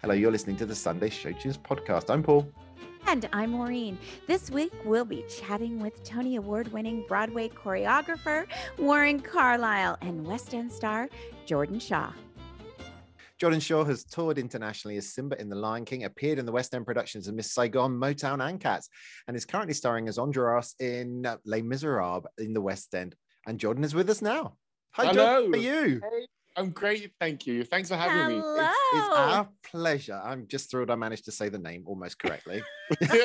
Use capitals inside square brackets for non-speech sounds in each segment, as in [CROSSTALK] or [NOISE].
Hello, you're listening to the Sunday Show Tunes podcast. I'm Paul. And I'm Maureen. This week we'll be chatting with Tony Award winning Broadway choreographer Warren Carlyle and West End star Jordan Shaw. Jordan Shaw has toured internationally as Simba in The Lion King, appeared in the West End productions of Miss Saigon, Motown, and Cats, and is currently starring as Enjolras in uh, Les Miserables in the West End. And Jordan is with us now. Hi, Hello. Jordan. How are you? Hey, I'm great, thank you. Thanks for having me. Hello. It's our pleasure. I'm just thrilled I managed to say the name almost correctly. [LAUGHS] [LAUGHS] you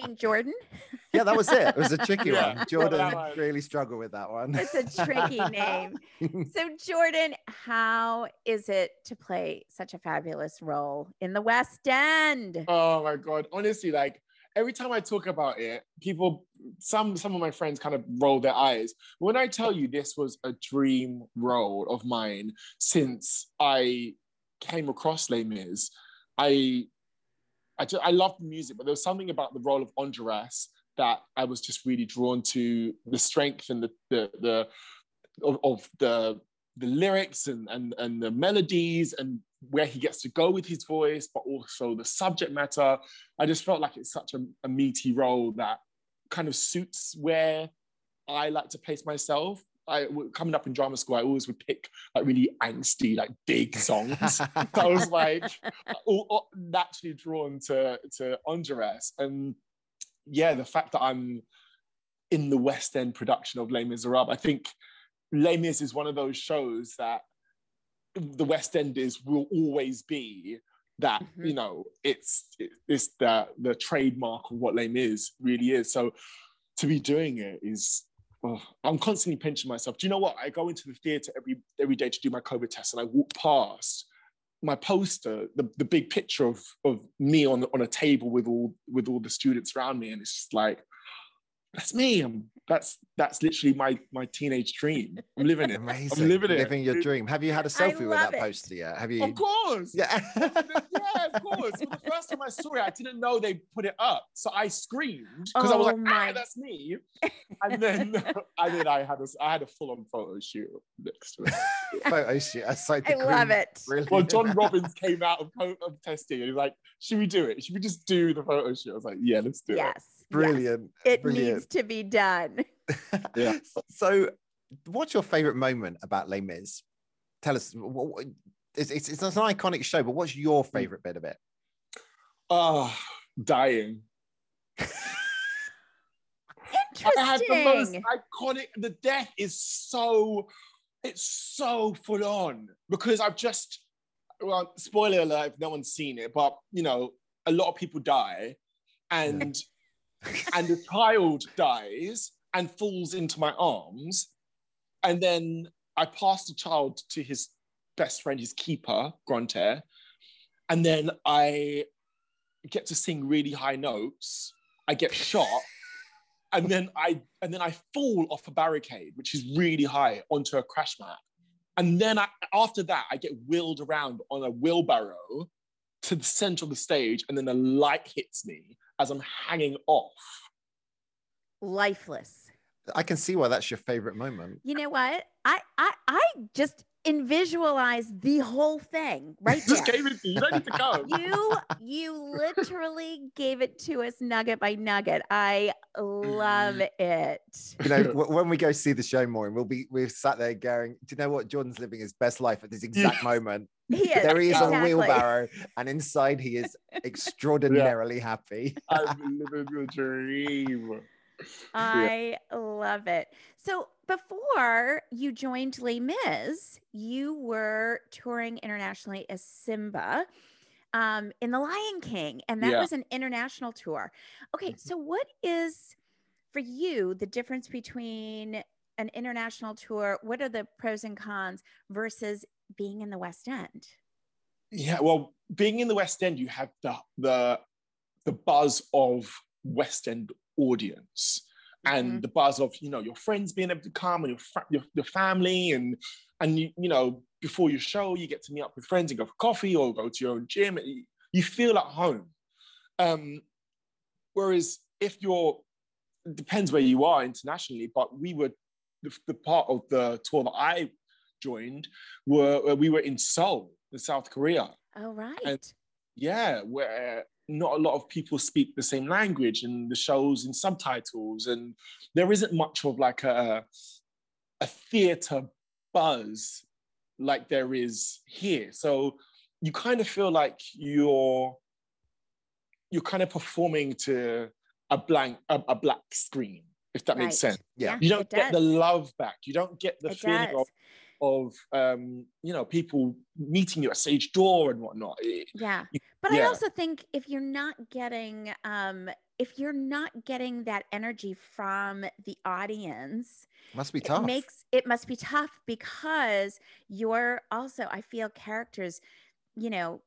mean Jordan? yeah, that was it. It was a tricky [LAUGHS] Yeah. one. Jordan one. really struggled with that one. It's a tricky name. So, Jordan, how is it to play such a fabulous role in the West End? oh my god, honestly, like every time I talk about it, people, some some of my friends kind of roll their eyes. When I tell you this was a dream role of mine since I came across Les Mis, I I, ju- I loved music, but there was something about the role of Enjolras that I was just really drawn to the strength and the the, the of, of the the lyrics and, and and the melodies and where he gets to go with his voice, but also the subject matter. I just felt like it's such a, a meaty role that kind of suits where I like to place myself. I coming up in drama school, I always would pick like really angsty, like big songs. [LAUGHS] So I was like all, all- naturally drawn to to Enjolras, and yeah, the fact that I'm in the West End production of Les Miserables, I think Les Mis is one of those shows that the West Enders will always be that Mhm. you know it's it's the the trademark of what Les Mis really is. So to be doing it is. oh, I'm constantly pinching myself. Do you know what? I go into the theatre every every day to do my COVID test, and I walk past my poster, the, the big picture of, of me on, on a table with all with all the students around me, and it's just like, that's me. I'm, that's that's literally my my teenage dream. I'm living it. Amazing. I'm living it. Living your dream. Have you had a selfie with that it. poster yet? Have you? Of course. Yeah. [LAUGHS] yeah, of course. Well, the first time I saw it, I didn't know they put it up, so I screamed because I was Oh like, my- "Ah, that's me!" And then, [LAUGHS] and then I had a, I had a full-on photo shoot next to it. [LAUGHS] Photo shoot. I, so I love it. Brilliant. Well, John Robbins came out of, of testing, and he was like, "Should we do it? Should we just do the photo shoot?" I was like, "Yeah, let's do Yes. yes. Brilliant. It Brilliant. needs to be done. [LAUGHS] Yeah. So, what's your favorite moment about Les Mis? Tell us. What, what, it's, it's, it's an iconic show, but what's your favorite bit of it? it." Ah, dying. I had the most iconic. The death is so, it's so full on because I've just, well, spoiler alert if no one's seen it, but you know, a lot of people die, and and the child dies and falls into my arms, and then I pass the child to his best friend, his keeper, Grantaire, and then I get to sing really high notes. I get shot and then I and then I fall off a barricade, which is really high, onto a crash mat. And then I, after that, I get wheeled around on a wheelbarrow to the center of the stage, and then the light hits me as I'm hanging off. Lifeless. I can see why that's your favorite moment. You know what? I I I just visualize the whole thing right Just gave it to you. You don't need to go. [LAUGHS] you you literally gave it to us nugget by nugget. I love mm. it. You know, [LAUGHS] w- when we go see the show more, and we'll be we've sat there going, "Do you know what? Jordan's living his best life at this exact moment. He is, There he is on a wheelbarrow, and inside he is [LAUGHS] extraordinarily happy." I'm living the dream. I love it. So before you joined Les Mis, you were touring internationally as Simba um, in The Lion King, and that Yeah. was an international tour. Okay, Mhm. so what is for you the difference between an international tour? What are the pros and cons versus being in the West End? Yeah, well, being in the West End, you have the the the buzz of West End audience and the buzz of you know your friends being able to come and your fa- your, your family and and you, you know before your show you get to meet up with friends and go for coffee or go to your own gym. You- feel at home. Um, whereas if you're it depends where you are internationally, but we were the, the part of the tour that I joined were we were in Seoul in South Korea. Oh, right. Yeah, where not a lot of people speak the same language and the shows in subtitles and there isn't much of like a a theater buzz like there is here so you kind of feel like you're you're kind of performing to a blank a, a black screen if that right. makes sense Yeah. you don't get the love back you don't get the It feeling does. of of um you know people meeting you at stage door and whatnot It- Yeah. But I also think if you're not getting um if you're not getting that energy from the audience, Must be it tough. makes it must be tough because you're also I feel characters, you know,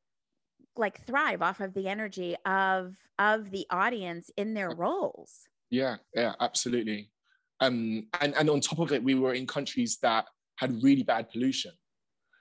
like thrive off of the energy of of the audience in their roles. Yeah, yeah, absolutely. Um, and and on top of it, we were in countries that had really bad pollution.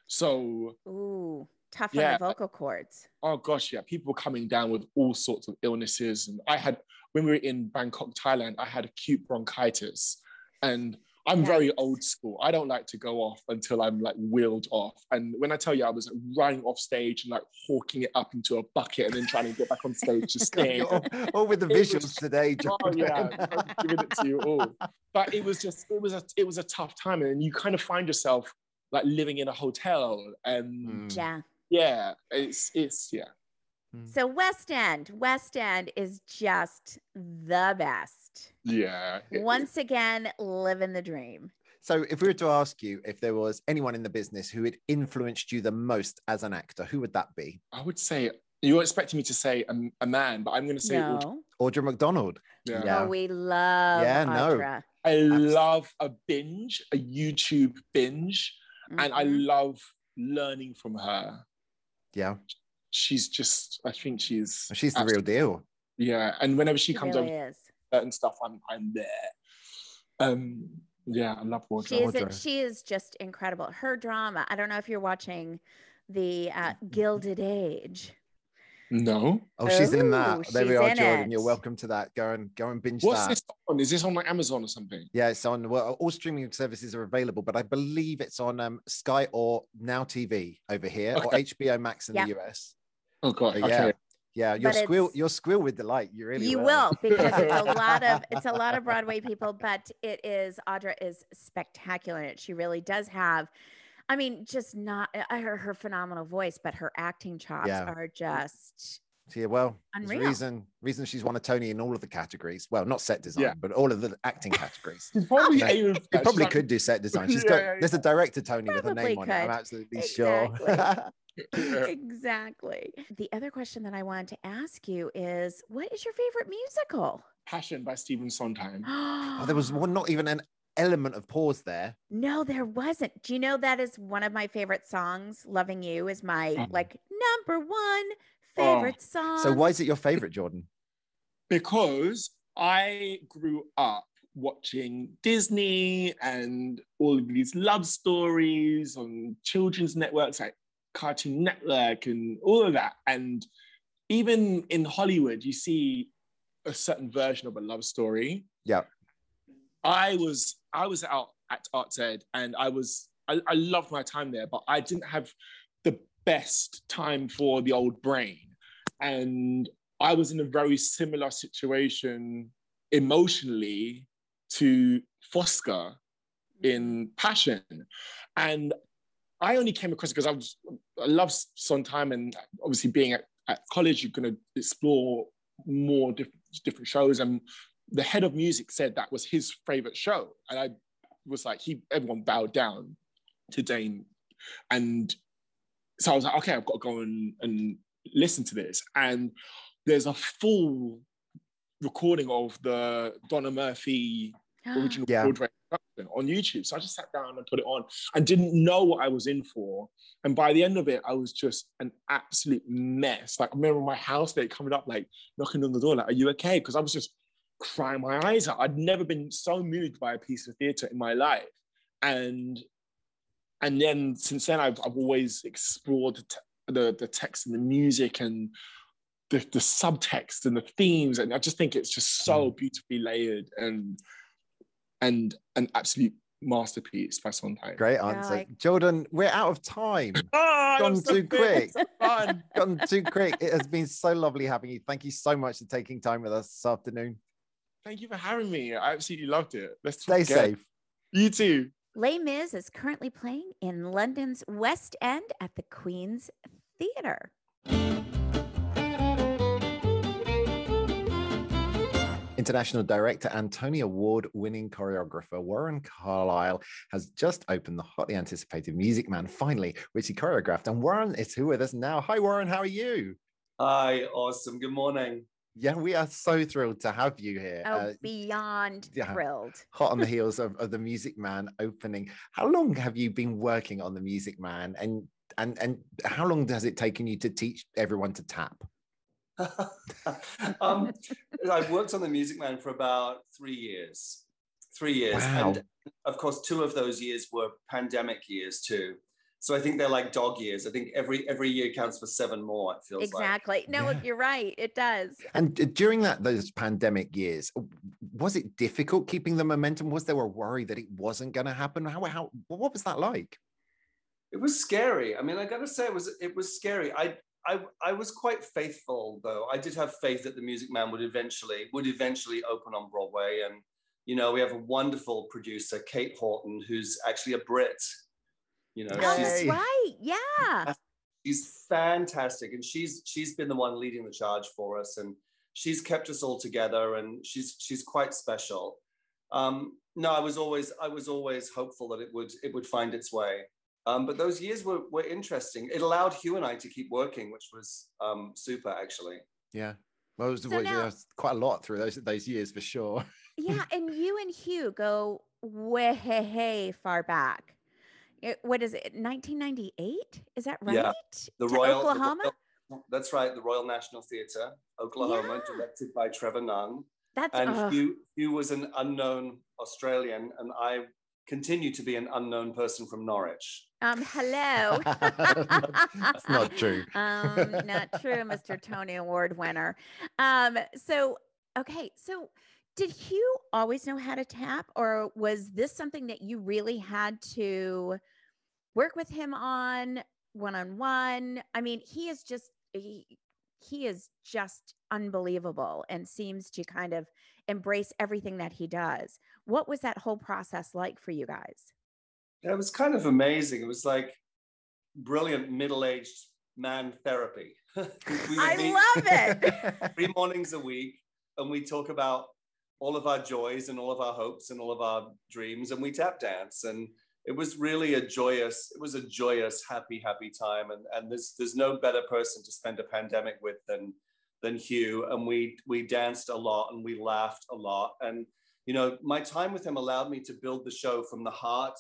So, Ooh, tough on the vocal cords. oh gosh, yeah, people coming down with all sorts of illnesses. And I had, when we were in Bangkok, Thailand, I had acute bronchitis. And I'm very old school. I don't like to go off until I'm like wheeled off. And when I tell you I was like running off stage and like hawking it up into a bucket and then trying to get back on stage to [LAUGHS] stay. all, all with the [LAUGHS] It was- visuals today, [LAUGHS] Oh yeah, I'm giving it to you all. But it was just it was a it was a tough time, and you kind of find yourself like living in a hotel, and. Yeah. Yeah, it's it's yeah. So West End, West End is just the best. Yeah. it- Once again, living the dream. So, if we were to ask you if there was anyone in the business who had influenced you the most as an actor, who would that be? I would say you're expecting me to say a, a man, but I'm going to say Audrey- No, Audra McDonald. yeah. Yeah. no, we love Yeah, no. Audra. I love a binge, a YouTube binge, and I Mhm. love learning from her. Yeah, She's just, I think she's she's the real deal. Yeah, and whenever she She comes really over is. certain stuff, I'm I'm there. Um, yeah, I love Audra. She is Audra. she is just incredible. Her drama. I don't know if you're watching the uh, Mm-hmm. Gilded Age. No, Oh, she's in that. There we are, in Jordan. You're welcome to that. Go and go and binge what's that. this on? Is this on like Amazon or something? Yeah, it's on. Well, all streaming services are available, but I believe it's on um, Sky or Now TV over here, or HBO Max in Yeah. the US. Oh god, okay. yeah, yeah, you'll But squeal. You'll squeal with delight. You really you will. will because it's a [LAUGHS] lot of it's a lot of Broadway people, but it is Audra is spectacular. in it. She really does have. I mean, just not uh, her her phenomenal voice, but her acting chops Yeah. are just yeah, well, there's Unreal. reason reason she's won a Tony in all of the categories. Well, not set design, Yeah. but all of the acting categories. [LAUGHS] She's probably No, aiming for She probably She's could do set [LAUGHS] design. She's Yeah, got yeah, there's a director Tony with her Probably name on it. I'm could. absolutely sure. [LAUGHS] like- exactly. The other question that I wanted to ask you is, what is your favorite musical? Passion by Stephen Sondheim. [GASPS] oh, there was one, not even an element of pause there. No, there wasn't. Do you know that is one of my favorite songs? Loving You is my Oh. like number one oh. favorite song. So why is it your favorite, Jordan? because I grew up watching Disney and all of these love stories on children's networks like Cartoon Network and all of that. And even in Hollywood, you see a certain version of a love story. Yeah. I was I was out at Arts Ed and I was I, I loved my time there, but I didn't have the best time for the old brain. And I was in a very similar situation emotionally to Fosca in Passion. And I only came across it because I was I love Sondheim and obviously being at, at college, you're gonna explore more different different shows. And the head of music said that was his favorite show. And I was like, he everyone bowed down to Dane. And so I was like, okay, I've got to go and, and listen to this. And there's a full recording of the Donna Murphy [GASPS] original Yeah. Broadway production on YouTube. So I just sat down and put it on and didn't know what I was in for. And by the end of it, I was just an absolute mess. Like I remember my house housemate coming up, like knocking on the door, like, "Are you okay?" Because I was just crying my eyes out. I'd never been so moved by a piece of theatre in my life, and and then since then, I've I've always explored the te- the, the text and the music and the, the subtext and the themes and i just think it's just so mm. beautifully layered and and an absolute masterpiece by Sondheim. Great answer. like- Jordan, we're out of time. That [LAUGHS] ah, Gone so too good. quick. Gone too quick. It has been so lovely having you. Thank you so much for taking time with us this afternoon. Thank you for having me. I absolutely loved it. Let's Stay again. safe. You too. Les Mis is currently playing in London's West End at the Queen's Theatre. International director and Tony Award winning choreographer Warren Carlyle has just opened the hotly anticipated Music Man finally, which he choreographed. And Warren is here with us now. Hi, Warren. How are you? Hi, awesome. Good morning. Yeah, we are so thrilled to have you here. Oh, Uh, beyond yeah. thrilled. hot on the [LAUGHS] heels of, of the Music Man opening. How long have you been working on the Music Man, and and and how long has it taken you to teach everyone to tap? [LAUGHS] um, I've worked on the Music Man for about three years. Three years. Wow. And of course, two of those years were pandemic years too. So I think they're like dog years. I think every every year counts for seven more, it feels like. Exactly. No, Yeah. you're right. It does. And during that those pandemic years, was it difficult keeping the momentum? Was there a worry that it wasn't going to happen? How how what was that like? It was scary. I mean, I gotta say, it was it was scary. I I I was quite faithful though. I did have faith that the Music Man would eventually would eventually open on Broadway, and you know, we have a wonderful producer, Kate Horton, who's actually a Brit. You know, Oh, that's she's Yay. right. Yeah. she's fantastic, and she's she's been the one leading the charge for us, and she's kept us all together, and she's she's quite special. Um, no, I was always I was always hopeful that it would it would find its way. Um, but those years were, were interesting. It allowed Hugh and I to keep working, which was um, super, actually. Yeah, well, it was, So well, yeah, now- it quite a lot through those those years for sure. Yeah. And you and Hugh go way far back. It- what is it? 1998? Is that right? Yeah. The To Royal the Oklahoma? Royal- that's right, the Royal National Theatre, Oklahoma, Yeah. directed by Trevor Nunn. That's And ugh. Hugh, Hugh was an unknown Australian, and I continue to be an unknown person from Norwich. Um, hello. [LAUGHS] That's not true. [LAUGHS] um, not true, Mr. Tony Award winner. Um, so okay, so did Hugh always know how to tap, or was this something that you really had to work with him on one on one? I mean, he is just he, he is just unbelievable and seems to kind of embrace everything that he does. What was that whole process like for you guys? It was kind of amazing. It was like brilliant middle-aged man therapy. [LAUGHS] I love it. [LAUGHS] three mornings a week, and we talk about all of our joys and all of our hopes and all of our dreams, and we tap dance. And it was really a joyous, it was a joyous, happy, happy time. And and there's there's no better person to spend a pandemic with than than Hugh. And we we danced a lot and we laughed a lot. And you know, my time with him allowed me to build the show from the heart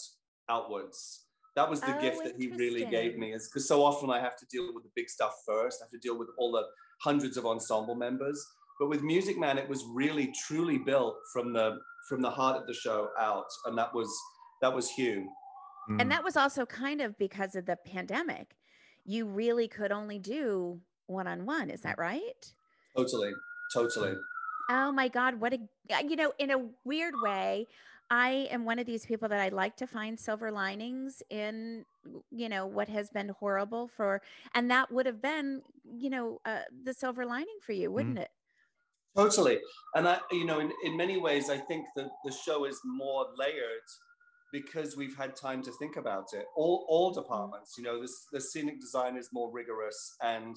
outwards. That was the Oh, gift that he really gave me. Is because so often I have to deal with the big stuff first. I have to deal with all the hundreds of ensemble members. But with Music Man, it was really truly built from the from the heart of the show out, and that was that was Hugh. Mm. And that was also kind of because of the pandemic. You really could only do one on one. Is that right? Totally, totally. Oh my God. What a, you know, in a weird way, I am one of these people that I like to find silver linings in, you know, what has been horrible for, and that would have been, you know, uh, the silver lining for you, wouldn't it? Totally. And I, you know, in, in many ways, I think that the show is more layered because we've had time to think about it. All, all departments, you know, this, the scenic design is more rigorous and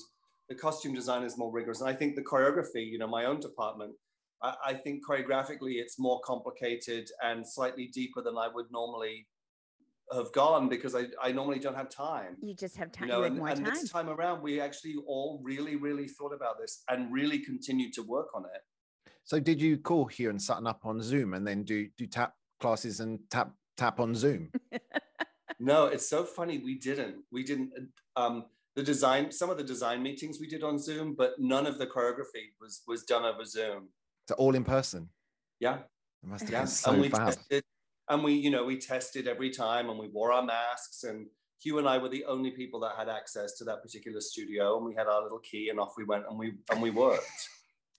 the costume design is more rigorous. And I think the choreography, you know, my own department, I, I think choreographically it's more complicated and slightly deeper than I would normally have gone because I, I normally don't have time You just have time, you you, know, had and, more and time. this time around, we actually all really, really thought about this and really continued to work on it. So did you call Hugh and Sutton up on Zoom and then do do tap classes and tap tap on Zoom? [LAUGHS] No, it's so funny. We didn't. We didn't. Um, the design, some of the design meetings we did on Zoom, but none of the choreography was was done over Zoom. So all in person. Yeah, It must have yeah. been so and we fab. tested, and we, you know, we tested every time, and we wore our masks. And Hugh and I were the only people that had access to that particular studio, and we had our little key, and off we went, and we and we worked.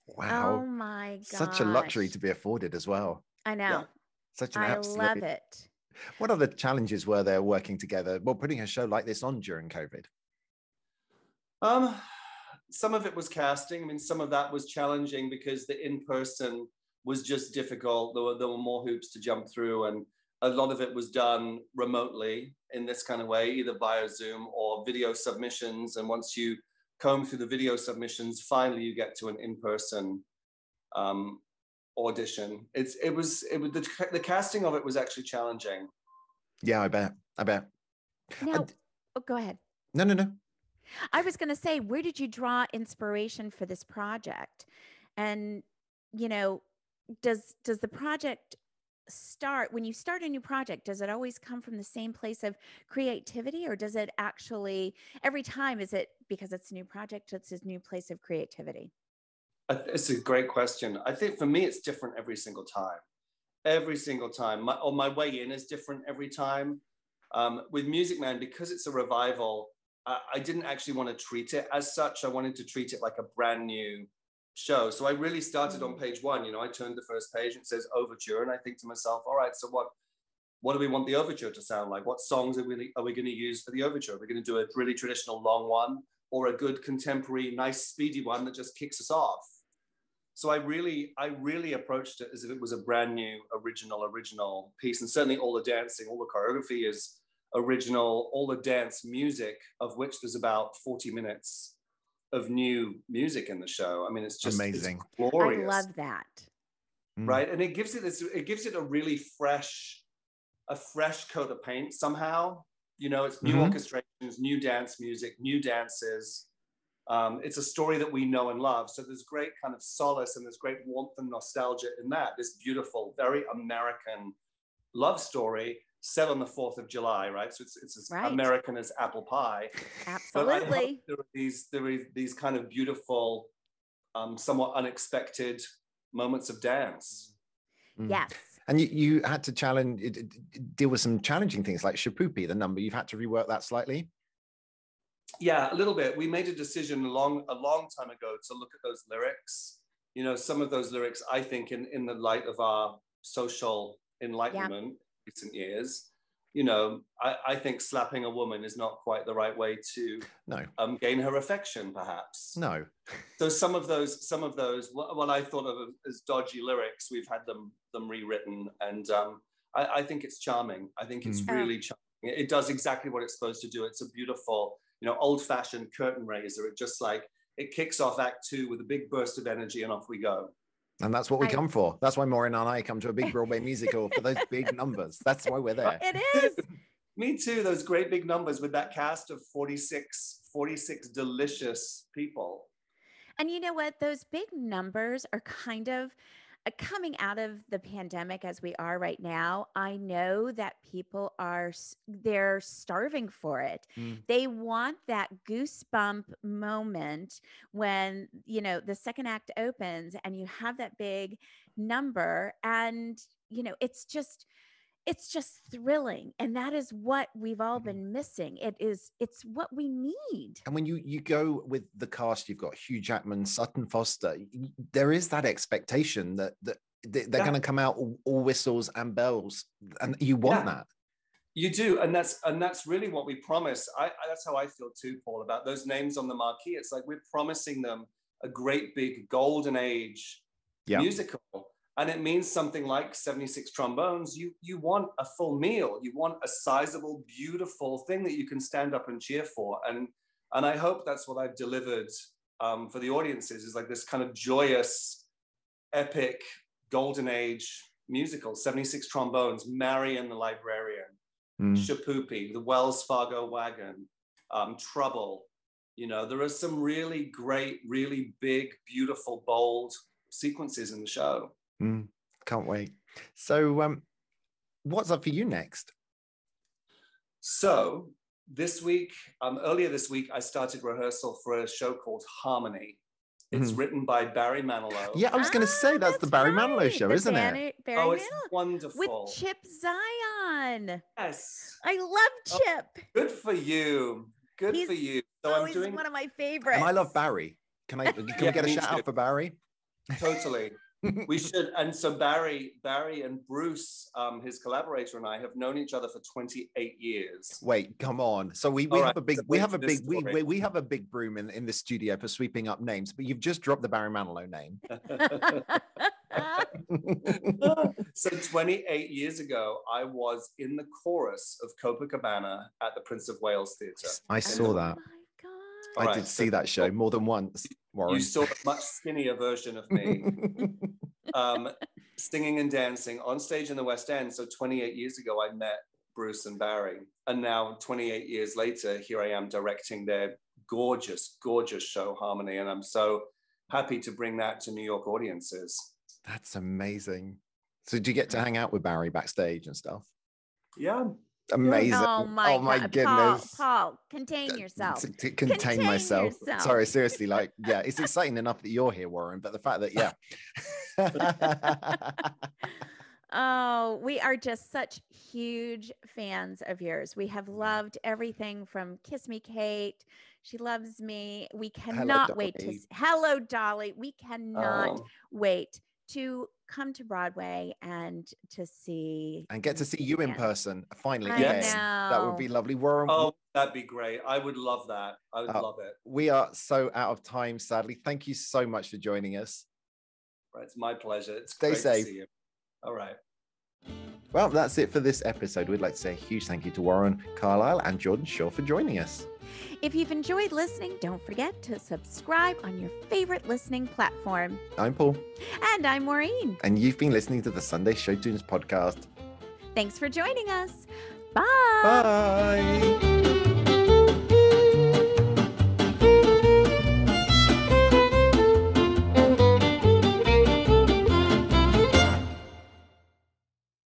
Wow! Oh my God. Such a luxury to be afforded as well. I know. Such an I absolute love it. What other challenges were there working together? Well, putting a show like this on during COVID. Um, some of it was casting. I mean, some of that was challenging because the in person was just difficult. There were, there were more hoops to jump through, and a lot of it was done remotely in this kind of way, either via Zoom or video submissions. And once you comb through the video submissions, finally you get to an in person um, audition. It's it was it was the, the casting of it was actually challenging. Yeah, I bet. I bet. Now, oh, go ahead. No, no, no. I was going to say, where did you draw inspiration for this project? And you know, does does the project start when you start a new project does it always come from the same place of creativity or does it actually every time is it because it's a new project it's a new place of creativity? It's a great question. I think for me it's different every single time. Every single time. My, or my way in is different every time. Um, with music man because it's a revival I, I didn't actually want to treat it as such. I wanted to treat it like a brand new show. So I really started on mm. page one. You know, I turned the first page and it says overture, and I think to myself, all right, so what what do we want the overture to sound like? What songs are we are we going to use for the overture? Are we going to do a really traditional long one or a good contemporary, nice speedy one that just kicks us off? So I really, I really approached it as if it was a brand new, original, original piece. And certainly all the dancing, all the choreography is original, all the dance music, of which there's about 40 minutes of new music in the show. I mean, it's just amazing, it's glorious. I love that. Mm. Right, and it gives it this. It gives it a really fresh, a fresh coat of paint somehow. You know, it's new mm-hmm. orchestrations, new dance music, new dances. Um, it's a story that we know and love. So there's great kind of solace and there's great warmth and nostalgia in that. This beautiful, very American love story set on the 4th of July, right? So it's, it's as right. American as apple pie. Absolutely. there are these, there are these kind of beautiful, um, somewhat unexpected moments of dance. Mm. Yes. And you, you had to challenge, deal with some challenging things like Shipoopi, the number. You've had to rework that slightly. Yeah, a little bit. We made a decision a long, a long time ago to look at those lyrics. You know, some of those lyrics, I think, in, in the light of our social enlightenment, recent years. You know, I, I think slapping a woman is not quite the right way to no um, gain her affection, perhaps. No. so some of those, some of those, what, what, I thought of as dodgy lyrics, we've had them them rewritten, and um, I, I, think it's charming. I think it's mm. really charming. It does exactly what it's supposed to do. It's a beautiful, you know, old-fashioned curtain raiser. It just like it kicks off Act Two with a big burst of energy, and off we go. And that's what we I, come for. That's why Maureen and I come to a big Broadway [LAUGHS] musical for those big numbers. That's why we're there. It is. [LAUGHS] Me too. Those great big numbers with that cast of 46, 46 delicious people. And you know what? Those big numbers are kind of coming out of the pandemic as we are right now, I know that people are they're starving for it. Mm. They want that goosebump moment when, you know, the second act opens and you have that big number and, you know, it's just it's just thrilling and that is what we've all mm-hmm. been missing it is it's what we need and when you you go with the cast you've got hugh jackman sutton foster there is that expectation that that they're yeah. going to come out all, all, whistles and bells and you want yeah. that you do and that's and that's really what we promise I, I that's how i feel too paul about those names on the marquee it's like we're promising them a great big golden age yeah. musical and it means something like 76 trombones, you, you want a full meal. You want a sizable, beautiful thing that you can stand up and cheer for. And, and I hope that's what I've delivered um, for the audiences is like this kind of joyous, epic, golden age musical, 76 trombones, Marian the Librarian, mm. Shipoopi, the Wells Fargo Wagon, um, Trouble. You know, there are some really great, really big, beautiful, bold sequences in the show. Mm, can't wait. So, um, what's up for you next? So, this week, um, earlier this week, I started rehearsal for a show called Harmony. It's mm. written by Barry Manilow. Yeah, I was going to say that's, that's, the Barry right. Manilow show, the isn't Barry, it? Barry oh, it's Manilow. wonderful. With Chip Zien. Yes. I love Chip. Oh, good for you. Good he's, for you. So oh, I'm doing one of my favorites. And I love Barry. Can I can [LAUGHS] yeah, we get a shout too. out for Barry? Totally. We [LAUGHS] should. And so Barry, Barry and Bruce, um, his collaborator, and I have known each other for 28 years. Wait, come on. So we, we All have right, a big so we have a big we, we we have a big broom in, in the studio for sweeping up names, but you've just dropped the Barry Manilow name. [LAUGHS] [LAUGHS] so 28 years ago, I was in the chorus of Copacabana at the Prince of Wales Theatre. I saw oh that. my god. I right, did so- see that show more than once. Warren. You saw a much skinnier version of me [LAUGHS] um, singing and dancing on stage in the West End. So 28 years ago, I met Bruce and Barry. And now, 28 years later, here I am directing their gorgeous, gorgeous show, Harmony. And I'm so happy to bring that to New York audiences. That's amazing. So do you get to hang out with Barry backstage and stuff? Yeah. Amazing. Oh my, oh my god. goodness. Paul, Paul, contain yourself. Contain, Contain myself. yourself. Sorry, seriously. [LAUGHS] Like, yeah, it's exciting enough that you're here, Warren, but the fact that, yeah. [LAUGHS] Oh, we are just such huge fans of yours. We have loved everything from Kiss Me Kate. She loves me. We cannot wait to Hello Dolly. We cannot Um, wait to come to Broadway and to see and get to see you in person finally. Yes. That would be lovely. Warren, oh, that'd be great. I would love that. I would Oh. love it. we are so out of time, sadly. Thank you so much for joining us. Right, It's my pleasure. It's Stay great safe. to see you. All right. Well, that's it for this episode. We'd like to say a huge thank you to Warren Carlyle and Jordan Shaw for joining us. If you've enjoyed listening, don't forget to subscribe on your favorite listening platform. I'm Paul, And I'm Maureen. and you've been listening to the Sunday Show Tunes podcast. Thanks for joining us. Bye. Bye.